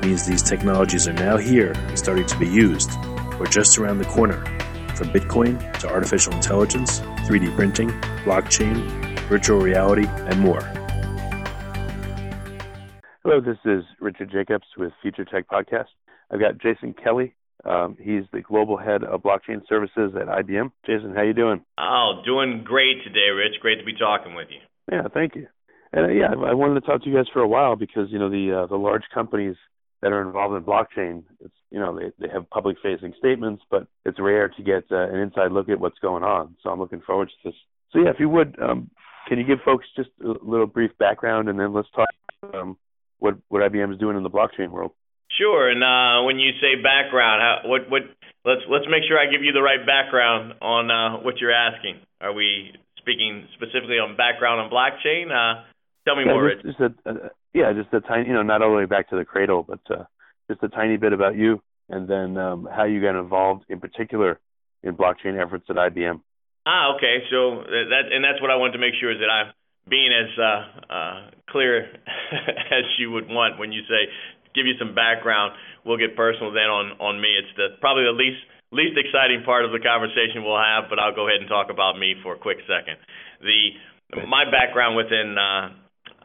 means these technologies are now here and starting to be used, or just around the corner, from Bitcoin to artificial intelligence, 3D printing, blockchain, virtual reality, and more. Hello, this is Richard Jacobs with Future Tech Podcast. I've got Jason Kelly. Um, he's the global head of blockchain services at IBM. Jason, how you doing? Oh, doing great today, Rich. Great to be talking with you. Yeah, thank you. And uh, yeah, I wanted to talk to you guys for a while because you know the uh, the large companies that are involved in blockchain. It's you know they they have public facing statements, but it's rare to get uh, an inside look at what's going on. So I'm looking forward to this. So yeah, if you would, um, can you give folks just a little brief background, and then let's talk um, what what IBM is doing in the blockchain world. Sure. And uh, when you say background, how, what what let's let's make sure I give you the right background on uh, what you're asking. Are we speaking specifically on background on blockchain? Uh, tell me yeah, more. Just, just a, yeah, just a tiny, you know, not all the way back to the cradle, but uh, just a tiny bit about you, and then um, how you got involved in particular in blockchain efforts at IBM. Ah, okay. So that and that's what I wanted to make sure is that I'm being as uh, uh, clear as you would want when you say give you some background. We'll get personal then on on me. It's the probably the least least exciting part of the conversation we'll have, but I'll go ahead and talk about me for a quick second. The my background within uh,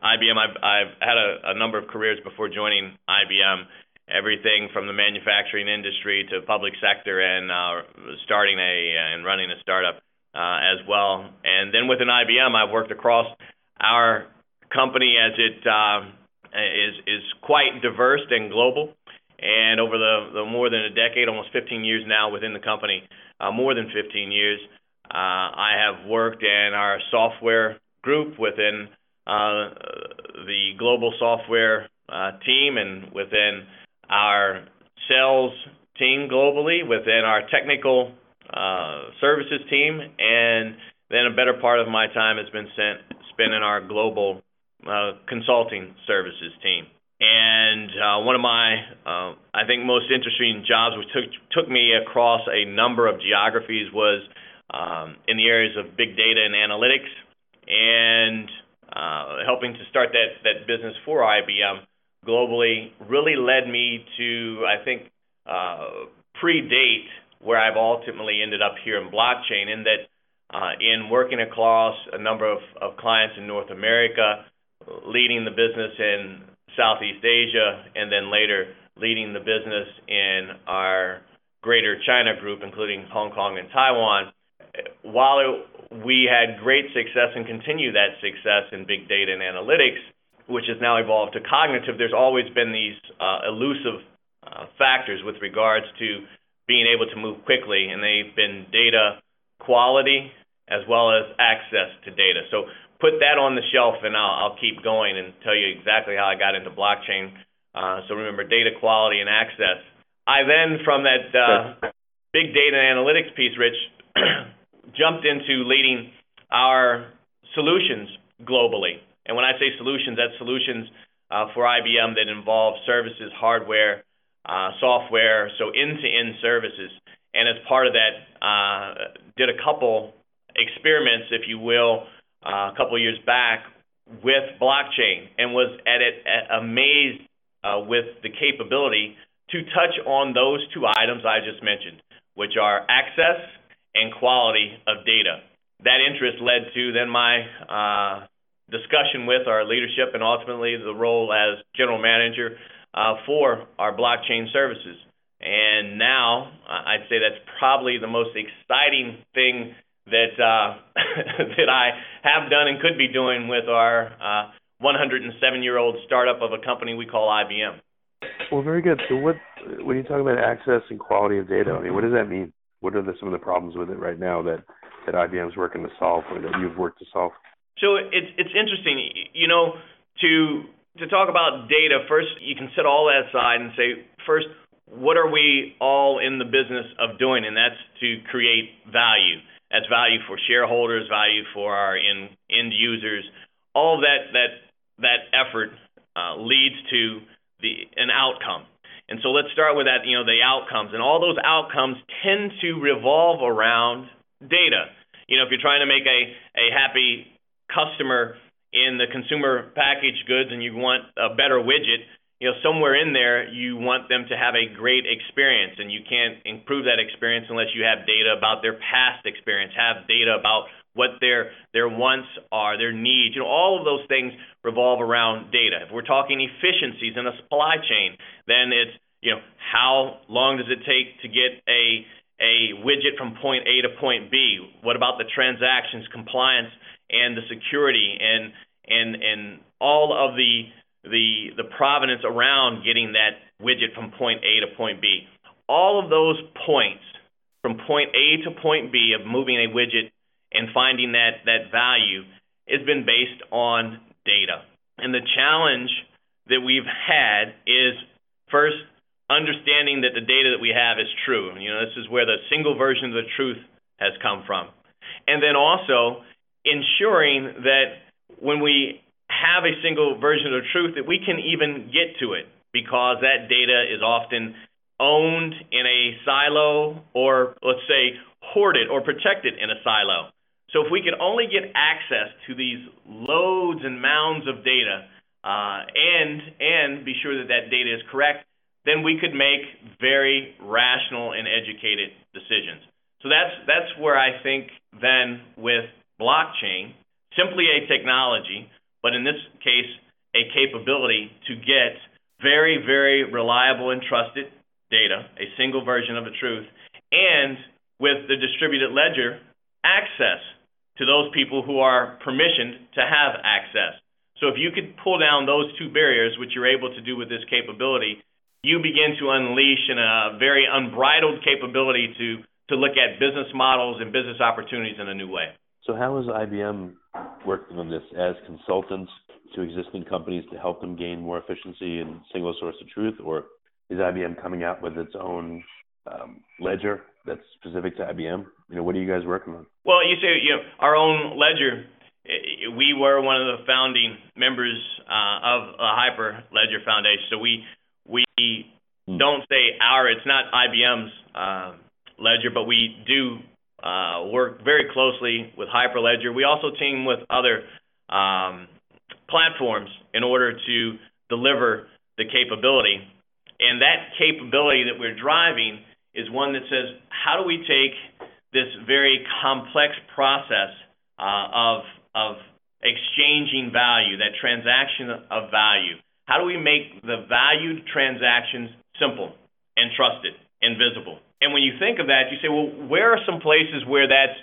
IBM, I've, I've had a, a number of careers before joining IBM. Everything from the manufacturing industry to public sector, and uh, starting a and running a startup uh, as well. And then within IBM, I've worked across our company as it uh, is is quite diverse and global. And over the, the more than a decade, almost 15 years now within the company, uh, more than 15 years, uh, I have worked in our software group within the global software uh, team and within our sales team globally, within our technical uh, services team, and then a better part of my time has been spent, in our global uh, consulting services team. And uh, one of my, uh, I think, most interesting jobs, which took took me across a number of geographies, was um, in the areas of big data and analytics, and uh, helping to start that business for IBM globally. Really led me to, I think, uh, predate where I've ultimately ended up here in blockchain. In that, uh, in working across a number of, of clients in North America leading the business in Southeast Asia, and then later leading the business in our Greater China group, including Hong Kong and Taiwan. While we had great success and continue that success in big data and analytics, which has now evolved to cognitive, there's always been these uh, elusive uh, factors with regards to being able to move quickly, and they've been data quality as well as access to data. So put that on the shelf, and I'll, I'll keep going and tell you exactly how I got into blockchain. Uh, so remember, data quality and access. I then, from that uh, big data and analytics piece, Rich, jumped into leading our solutions globally. And when I say solutions, that's solutions uh, for IBM that involve services, hardware, uh, software, so end-to-end services. And as part of that, uh, did a couple experiments, if you will, uh, a couple years back with blockchain and was at it amazed uh, with the capability to touch on those two items I just mentioned, which are access and quality of data. That interest led to then my uh, discussion with our leadership and ultimately the role as general manager uh, for our blockchain services And now I'd say that's probably the most exciting thing that uh, that I have done and could be doing with our uh, 107-year-old startup of a company we call IBM. Well, very good. So, what when you talk about access and quality of data, I mean, what does that mean? What are the, some of the problems with it right now that that IBM's working to solve, or that you've worked to solve? So it's it's interesting, you know, to to talk about data. First, you can set all that aside and say, first, what are we all in the business of doing? And that's to create value. That's value for shareholders, value for our in, end users. All that that that effort uh, leads to the an outcome. And so let's start with that. You know, the outcomes, and all those outcomes tend to revolve around data. You know, if you're trying to make a a happy customer in the consumer packaged goods and you want a better widget, you know, somewhere in there you want them to have a great experience and you can't improve that experience unless you have data about their past experience, have data about what their their wants are, their needs. You know, all of those things revolve around data. If we're talking efficiencies in a supply chain, then it's, you know, how long does it take to get a a widget from point A to point B? What about the transactions, compliance, and the security, and and and all of the the the provenance around getting that widget from point A to point B? All of those points from point A to point B of moving a widget and finding that that value has been based on data. And the challenge that we've had is first understanding that the data that we have is true. You know, this is where the single version of the truth has come from. And then also ensuring that when we have a single version of the truth that we can even get to it because that data is often owned in a silo or let's say hoarded or protected in a silo. So if we could only get access to these loads and mounds of data uh, and and be sure that that data is correct, then we could make very rational and educated decisions. So that's that's where I think then with blockchain, simply a technology, but in this case a capability to get very very reliable and trusted data, a single version of the truth, and with the distributed ledger access to those people who are permissioned to have access. So if you could pull down those two barriers, which you're able to do with this capability, you begin to unleash in a very unbridled capability to to look at business models and business opportunities in a new way. So how is IBM working on this as consultants to existing companies to help them gain more efficiency and single source of truth, or is IBM coming out with its own um, ledger that's specific to IBM? You know, what are you guys working on? Well, you say you know our own ledger. We were one of the founding members uh, of a Hyperledger Foundation, so we we hmm. don't say our, it's not IBM's uh, ledger, but we do uh, work very closely with Hyperledger. We also team with other um, platforms in order to deliver the capability. And that capability that we're driving is one that says, how do we take this very complex process uh, of, of exchanging value, that transaction of value, how do we make the valued transactions simple and trusted and visible? And when you think of that, you say, well, where are some places where that's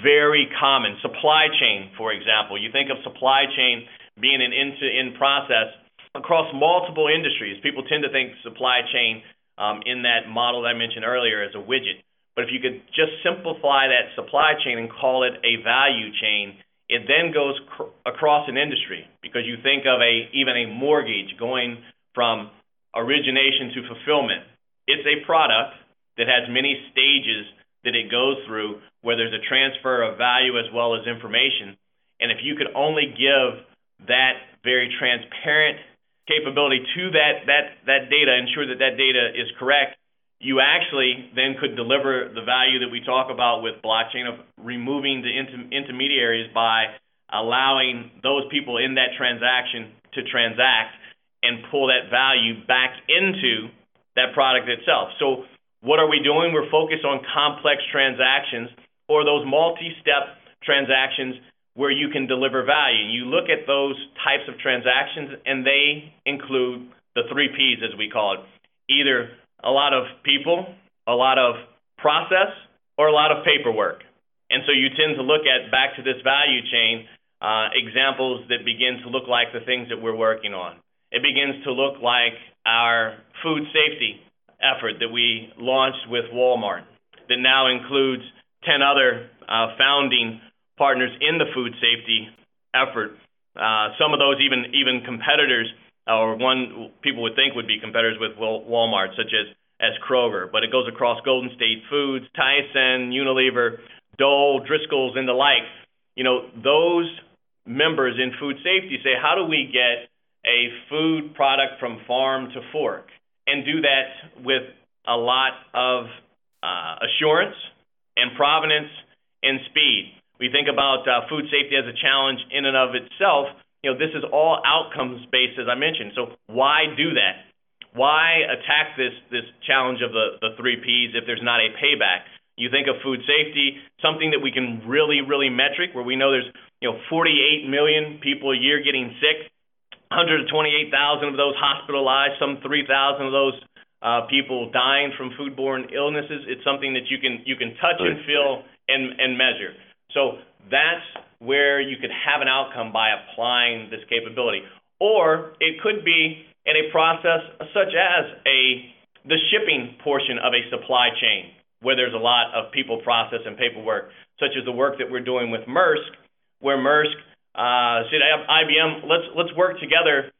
very common? Supply chain, for example. You think of supply chain being an end to end process across multiple industries. People tend to think supply chain um, in that model that I mentioned earlier as a widget. But if you could just simplify that supply chain and call it a value chain, it then goes cr- across an industry because you think of a even a mortgage going from origination to fulfillment. It's a product that has many stages that it goes through where there's a transfer of value as well as information. And if you could only give that very transparent capability to that that that data, ensure that that data is correct, you actually then could deliver the value that we talk about with blockchain of removing the inter- intermediaries by allowing those people in that transaction to transact and pull that value back into that product itself. So what are we doing? We're focused on complex transactions or those multi-step transactions where you can deliver value. You look at those types of transactions and they include the three P's as we call it. Either a lot of people, a lot of process, or a lot of paperwork. And so you tend to look at back to this value chain uh, examples that begin to look like the things that we're working on. It begins to look like our food safety effort that we launched with Walmart, that now includes 10 other uh, founding partners in the food safety effort. Uh, some of those even even competitors, or one people would think would be competitors with Walmart, such as as Kroger. But it goes across Golden State Foods, Tyson, Unilever, Dole, Driscoll's, and the like. You know, those members in food safety say, how do we get a food product from farm to fork and do that with a lot of uh, assurance and provenance and speed. We think about uh, food safety as a challenge in and of itself. You know, this is all outcomes based, as I mentioned. So why do that? Why attack this this challenge of the the three P's if there's not a payback? You think of food safety, something that we can really, really metric, where we know there's you know 48 million people a year getting sick, 128,000 of those hospitalized, some 3,000 of those uh, people dying from foodborne illnesses. It's something that you can you can touch and feel and and measure. So that's where you could have an outcome by applying this capability. Or it could be in a process such as a the shipping portion of a supply chain where there's a lot of people, process, and paperwork, such as the work that we're doing with Maersk, where Maersk uh, said, IBM, let's let's work together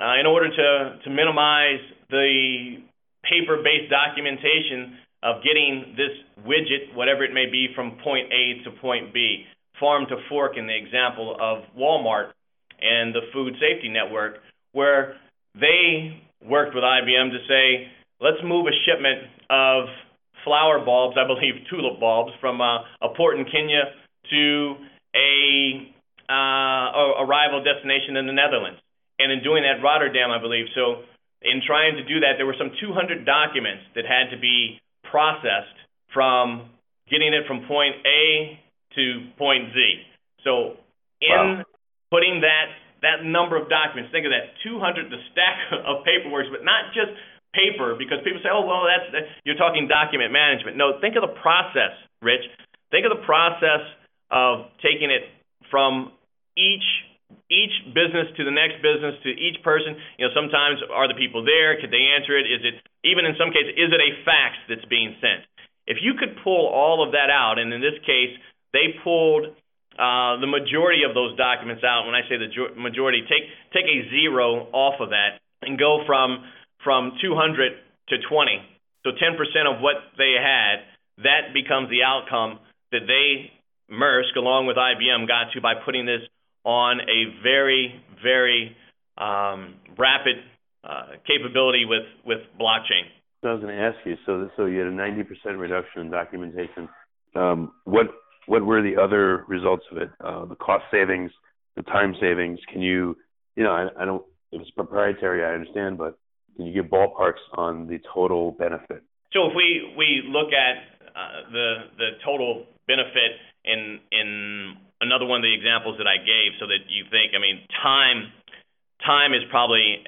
uh, in order to to minimize the paper-based documentation of getting this widget, whatever it may be, from point A to point B, farm to fork in the example of Walmart and the Food Safety Network, where they worked with IBM to say, let's move a shipment of flower bulbs, I believe tulip bulbs, from uh, a port in Kenya to a uh, arrival destination in the Netherlands. And in doing that, Rotterdam, I believe. So in trying to do that, there were some 200 documents that had to be processed from getting it from point A to point Z. So in putting that that number of documents, think of that 200 the stack of paperwork, but not just paper because people say, oh well, that's that, you're talking document management. No, think of the process, Rich. Think of the process of taking it from each each business to the next business to each person. You know, sometimes are the people there? Could they answer it? Is it even in some cases is it a fax that's being sent? If you could pull all of that out, and in this case they pulled uh, the majority of those documents out. When I say the majority, take take a zero off of that and go from from 200 to 20. So 10% of what they had, that becomes the outcome that they Maersk, along with IBM, got to by putting this on a very, very um, rapid uh, capability with, with blockchain. I was going to ask you. So, so you had a 90% reduction in documentation. Um, what what were the other results of it? Uh, the cost savings, the time savings. Can you, you know, I, I don't. If it's proprietary, I understand, but can you give ballparks on the total benefit? So if we we look at uh, the the total benefit in in another one of the examples that I gave so that you think, I mean, time time is probably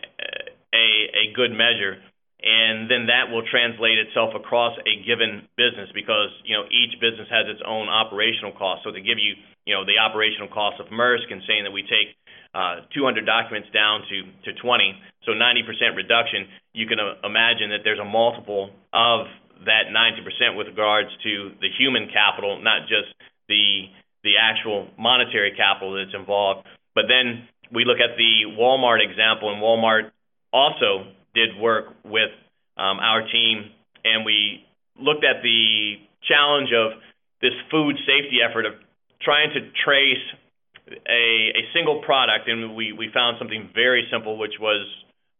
a a good measure and then that will translate itself across a given business because you know each business has its own operational cost. So to give you you know the operational cost of Maersk and saying that we take uh, 200 documents down to to 20, so 90% reduction, you can uh, imagine that there's a multiple of that 90% with regards to the human capital, not just the the actual monetary capital that's involved. But then we look at the Walmart example, and Walmart also did work with um, our team, and we looked at the challenge of this food safety effort of trying to trace a, a single product, and we, we found something very simple, which was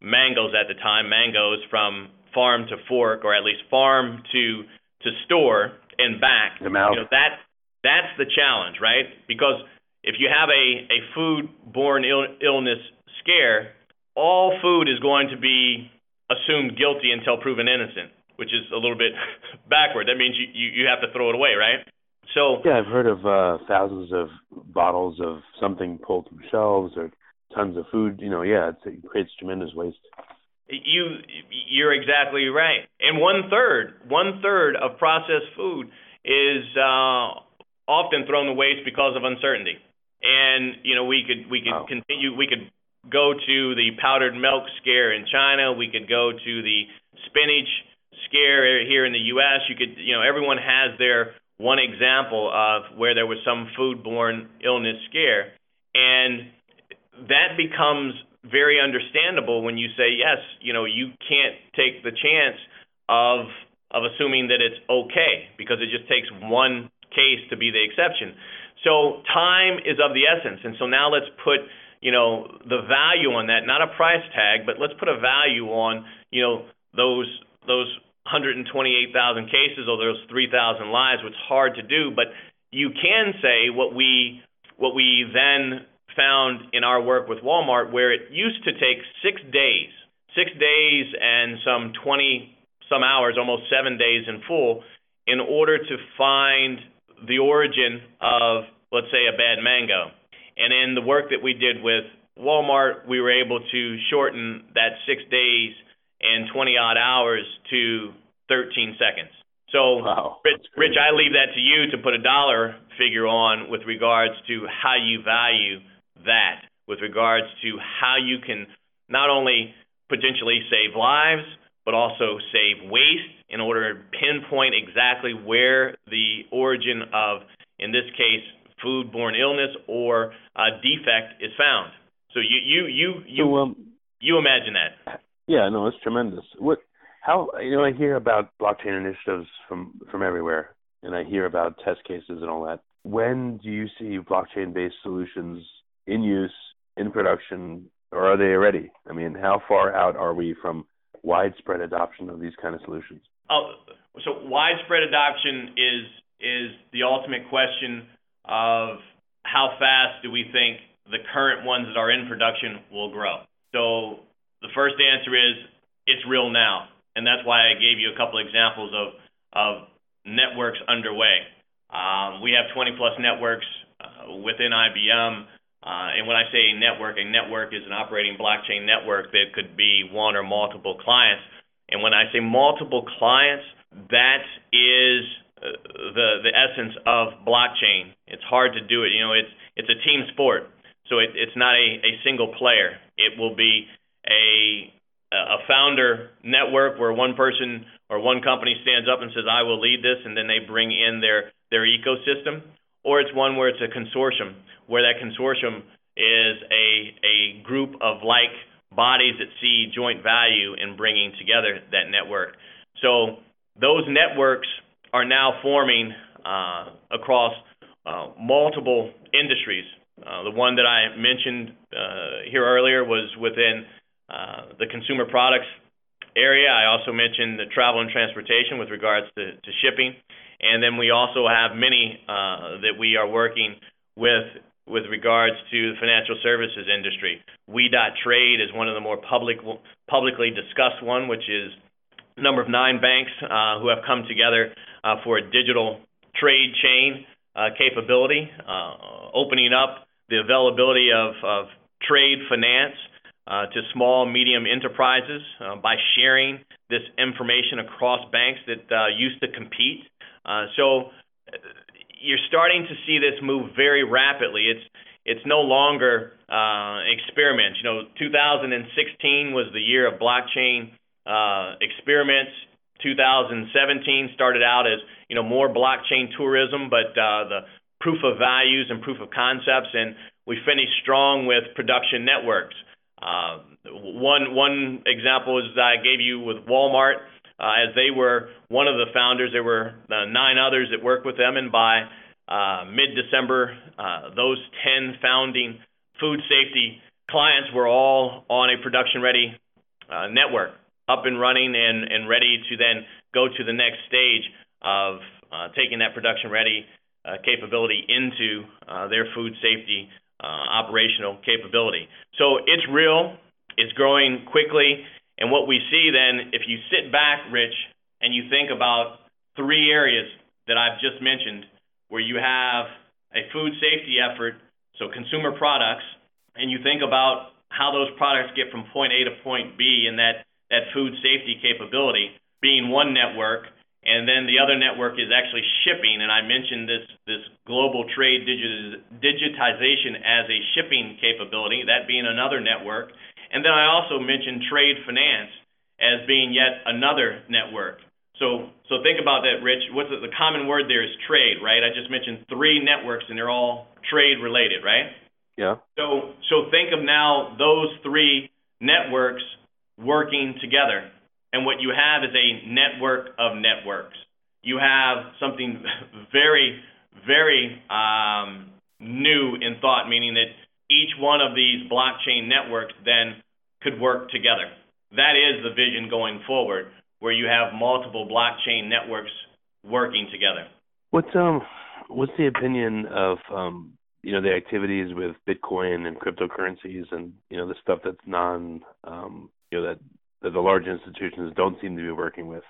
mangoes at the time, mangoes from farm to fork, or at least farm to to store and back. The mouth. You know, that that's the challenge, right? Because if you have a, a food-borne Ill- illness scare, all food is going to be assumed guilty until proven innocent, which is a little bit backward. That means you, you, you have to throw it away, right? So yeah, I've heard of uh, thousands of bottles of something pulled from shelves or tons of food. You know, yeah, it creates tremendous waste. You you're exactly right. And one third one third of processed food is uh, often thrown to waste because of uncertainty. And you know we could we could wow. continue we could go to the powdered milk scare in China. We could go to the spinach scare here in the U.S. You could you know everyone has their one example of where there was some foodborne illness scare, and that becomes very understandable when you say yes. You know you can't take the chance of of assuming that it's okay because it just takes one case to be the exception. So time is of the essence. And so now let's put, you know, the value on that, not a price tag, but let's put a value on, you know, those those 128,000 cases or those 3,000 lives, which is hard to do, but you can say what we what we then found in our work with Walmart where it used to take 6 days, 6 days and some 20 some hours, almost 7 days in full in order to find the origin of, let's say, a bad mango. And in the work that we did with Walmart, we were able to shorten that six days and 20 odd hours to 13 seconds. So, wow, Rich, Rich, I leave that to you to put a dollar figure on with regards to how you value that, with regards to how you can not only potentially save lives, but also save waste in order to pinpoint exactly where the origin of, in this case, foodborne illness or a defect is found. So you you you you so, um, you imagine that. Yeah, no, it's tremendous. What how you know I hear about blockchain initiatives from from everywhere, and I hear about test cases and all that. When do you see blockchain-based solutions in use in production, or are they already? I mean, how far out are we from widespread adoption of these kind of solutions? Oh, so widespread adoption is is the ultimate question of how fast do we think the current ones that are in production will grow. So the first answer is it's real now, and that's why I gave you a couple examples of of networks underway. Um, we have 20 plus networks uh, within IBM. Uh, and when I say network, a network is an operating blockchain network that could be one or multiple clients. And when I say multiple clients, that is the the essence of blockchain. It's hard to do it. You know, it's it's a team sport, so it, it's not a, a single player. It will be a a founder network where one person or one company stands up and says, "I will lead this," and then they bring in their their ecosystem, or it's one where it's a consortium where that consortium is a a group of like bodies that see joint value in bringing together that network. So those networks are now forming uh, across uh, multiple industries. Uh, the one that I mentioned here earlier was within the consumer products area. I also mentioned the travel and transportation with regards to, shipping. And then we also have many that we are working with with regards to the financial services industry. We.Trade is one of the more public, publicly discussed one, which is a number of nine banks who have come together for a digital trade chain uh, capability, uh, opening up the availability of, trade finance uh, to small, medium enterprises uh, by sharing this information across banks that used to compete. so you're starting to see this move very rapidly. It's it's no longer uh, experiments. You know, 2016 was the year of blockchain uh, experiments. 2017 started out as you know more blockchain tourism, but uh, the proof of values and proof of concepts, and we finished strong with production networks. Uh, one one example is I gave you with Walmart uh, as they were one of the founders. There were uh, nine others that worked with them, and by uh, mid-December, uh, those 10 founding food safety clients were all on a production-ready uh, network, up and running and, ready to then go to the next stage of uh, taking that production-ready uh, capability into uh, their food safety operational capability. So it's real. It's growing quickly. And what we see then, if you sit back, Rich, and you think about three areas that I've just mentioned, where you have a food safety effort, so consumer products, and you think about how those products get from point A to point B, and that that food safety capability being one network, and then the other network is actually shipping. And I mentioned this this global trade digitization as a shipping capability, that being another network. And then I also mentioned trade finance as being yet another network. So so think about that, Rich. What's the, the common word there is trade, right? I just mentioned three networks and they're all trade related, right? Yeah. So so think of now those three networks working together. And what you have is a network of networks. You have something very, very um, new in thought, meaning that each one of these blockchain networks then could work together. That is the vision going forward, where you have multiple blockchain networks working together. What's um what's the opinion of um you know the activities with Bitcoin and cryptocurrencies and you know the stuff that's non um you know that that the large institutions don't seem to be working with.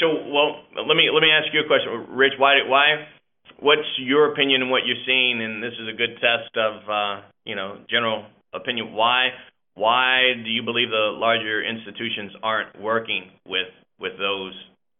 So, well, let me let me ask you a question, Rich. Why why what's your opinion on what you're seeing? And this is a good test of uh, you know general opinion. Why why do you believe the larger institutions aren't working with with those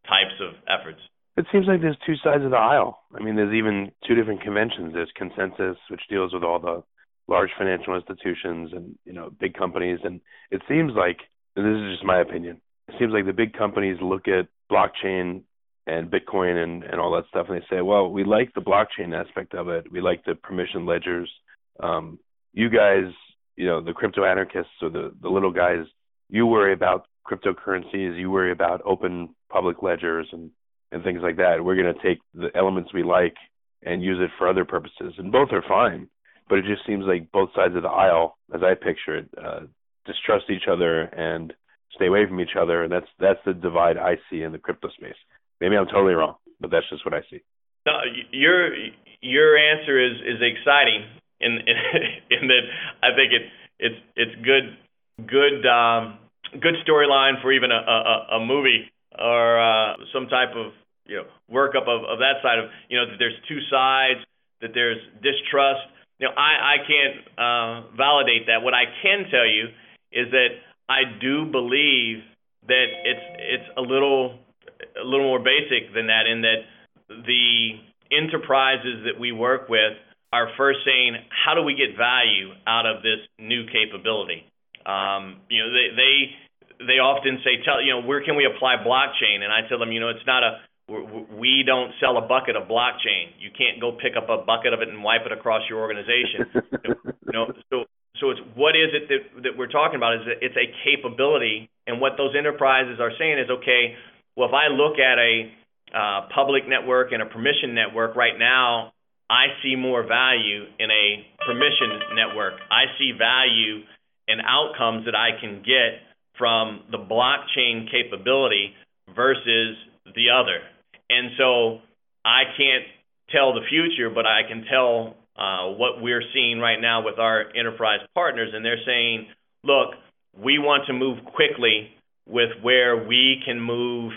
types of efforts? It seems like there's two sides of the aisle. I mean, there's even two different conventions. There's consensus, which deals with all the large financial institutions and you know big companies, and it seems like and this is just my opinion. It seems like the big companies look at blockchain and Bitcoin and, and all that stuff, and they say, well, we like the blockchain aspect of it. We like the permission ledgers. Um, you guys, you know, the crypto anarchists or the, the little guys, you worry about cryptocurrencies, you worry about open public ledgers and, and things like that. We're going to take the elements we like and use it for other purposes. And both are fine, but it just seems like both sides of the aisle, as I picture it, uh, distrust each other and stay away from each other. And that's that's the divide I see in the crypto space. Maybe I'm totally wrong, but that's just what I see. No, your your answer is is exciting in in, in that I think it it's it's good good um, good storyline for even a, a, a movie or uh, some type of you know workup of, of that side of you know that there's two sides that there's distrust. You know I I can't uh, validate that. What I can tell you is that I do believe that it's it's a little a little more basic than that in that the enterprises that we work with are first saying how do we get value out of this new capability um, you know they they they often say tell you know where can we apply blockchain and I tell them you know it's not a we don't sell a bucket of blockchain. You can't go pick up a bucket of it and wipe it across your organization. you know, so so it's what is it that, that we're talking about? Is it's a capability, and what those enterprises are saying is, okay, well, if I look at a uh, public network and a permission network right now, I see more value in a permission network. I see value and outcomes that I can get from the blockchain capability versus the other. And so I can't tell the future, but I can tell what we're seeing right now with our enterprise partners, and they're saying, look, we want to move quickly with where we can move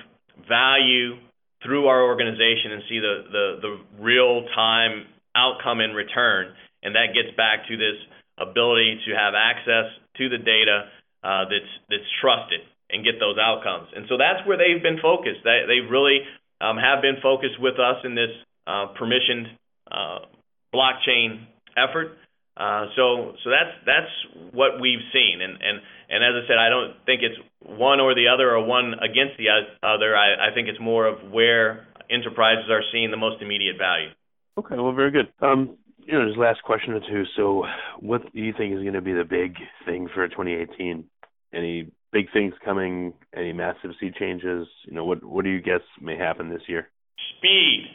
value through our organization and see the, the, the real time outcome in return. And that gets back to this ability to have access to the data uh, that's, trusted and get those outcomes. And so that's where they've been focused. They, really um, have been focused with us in this uh, permissioned uh, blockchain effort. Uh, so so that's that's what we've seen, and and and as I said, I don't think it's one or the other or one against the other. I, I think it's more of where enterprises are seeing the most immediate value. Okay, well, very good. Um, you know, just last question or two. So, what do you think is going to be the big thing for 2018? Any big things coming? Any massive sea changes? You know, what what do you guess may happen this year? Speed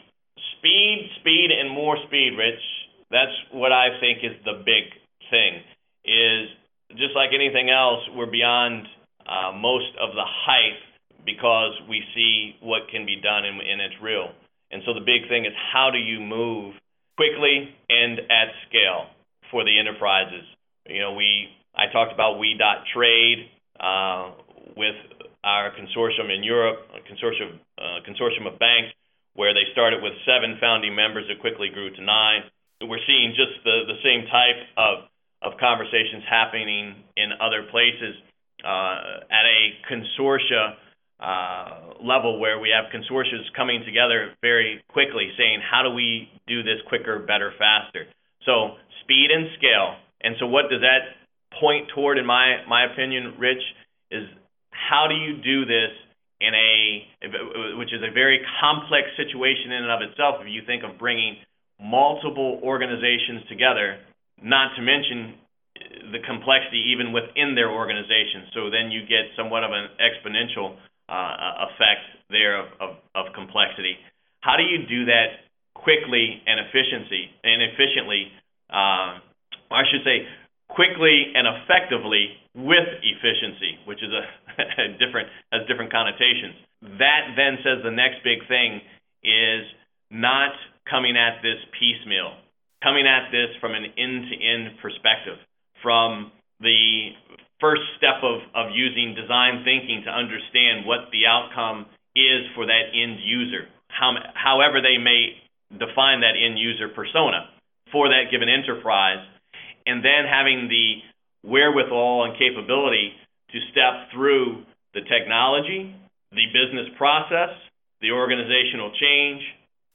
speed, speed, and more speed, Rich. That's what I think is the big thing. Is just like anything else, we're beyond uh, most of the hype because we see what can be done and, and it's real. And so the big thing is how do you move quickly and at scale for the enterprises? You know, we I talked about we dot trade uh, with our consortium in Europe, a consortium uh, consortium of banks where they started with seven founding members, it quickly grew to nine. We're seeing just the, the same type of, of conversations happening in other places. uh, at a consortia uh, level where we have consortia coming together very quickly, saying how do we do this quicker, better, faster. So speed and scale. And so what does that point toward, in my my opinion, Rich, is how do you do this in a which is a very complex situation in and of itself. If you think of bringing multiple organizations together, not to mention the complexity even within their organization. So then you get somewhat of an exponential uh, effect there of, of, of complexity. How do you do that quickly and efficiency and efficiently? Uh, I should say quickly and effectively with efficiency, which is a, a different has different connotations. That then says the next big thing is not coming at this piecemeal, coming at this from an end-to-end perspective, from the first step of, of using design thinking to understand what the outcome is for that end user, how, however they may define that end user persona for that given enterprise, and then having the wherewithal and capability to step through the technology, the business process, the organizational change,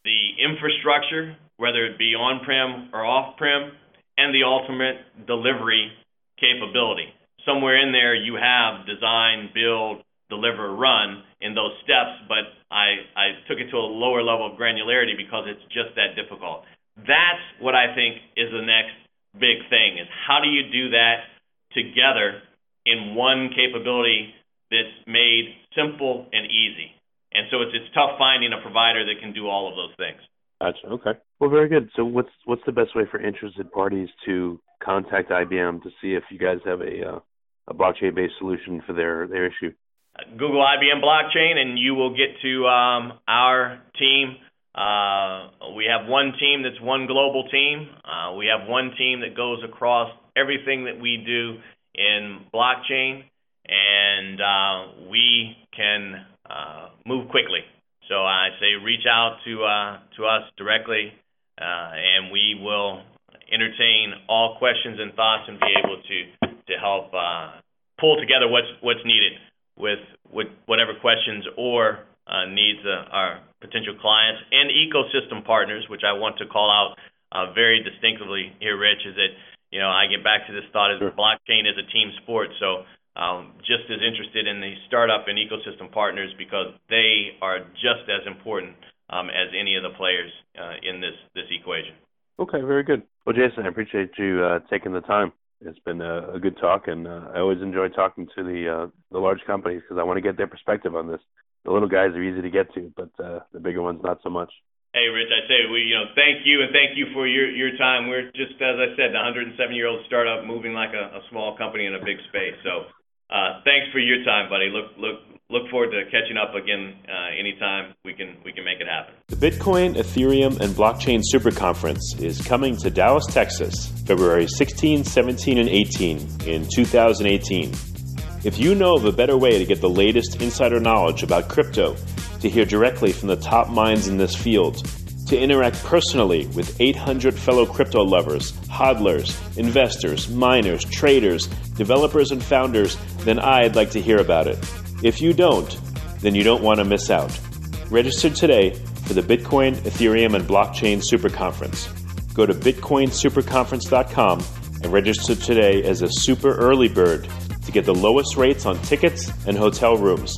the infrastructure, whether it be on-prem or off-prem, and the ultimate delivery capability. Somewhere in there, you have design, build, deliver, run in those steps, but I, took it to a lower level of granularity because it's just that difficult. That's what I think is the next big thing is how do you do that together in one capability that's made simple and easy. And so it's it's tough finding a provider that can do all of those things. Gotcha. Okay. Well, very good. So what's what's the best way for interested parties to contact IBM to see if you guys have a uh, a blockchain based solution for their their issue? Google IBM blockchain, and you will get to um, our team. Uh, we have one team that's one global team. Uh, we have one team that goes across everything that we do in blockchain, and uh, we can uh, move quickly. So I say reach out to uh, to us directly, and we will entertain all questions and thoughts and be able to to help pull together what's what's needed with with whatever questions or needs our potential clients and ecosystem partners, which I want to call out very distinctively here, Rich, is that you know, I get back to this thought as sure. blockchain is a team sport. So um, just as interested in the startup and ecosystem partners because they are just as important um, as any of the players uh, in this this equation. Okay, very good. Well, Jason, I appreciate you uh, taking the time. It's been a, a good talk, and uh, I always enjoy talking to the uh, the large companies because I want to get their perspective on this. The little guys are easy to get to, but uh, the bigger ones not so much. Hey, Rich, I say we, you know, thank you and thank you for your your time. We're just, as I said, the 107 year old startup moving like a, a small company in a big space. So, uh, thanks for your time, buddy. Look look look forward to catching up again uh, anytime we can we can make it happen. The Bitcoin, Ethereum, and Blockchain Super Conference is coming to Dallas, Texas, February 16, 17, and 18 in 2018. If you know of a better way to get the latest insider knowledge about crypto to hear directly from the top minds in this field, to interact personally with 800 fellow crypto lovers, hodlers, investors, miners, traders, developers, and founders, then I'd like to hear about it. If you don't, then you don't want to miss out. Register today for the Bitcoin, Ethereum, and Blockchain Super Conference. Go to bitcoinsuperconference.com and register today as a super early bird to get the lowest rates on tickets and hotel rooms.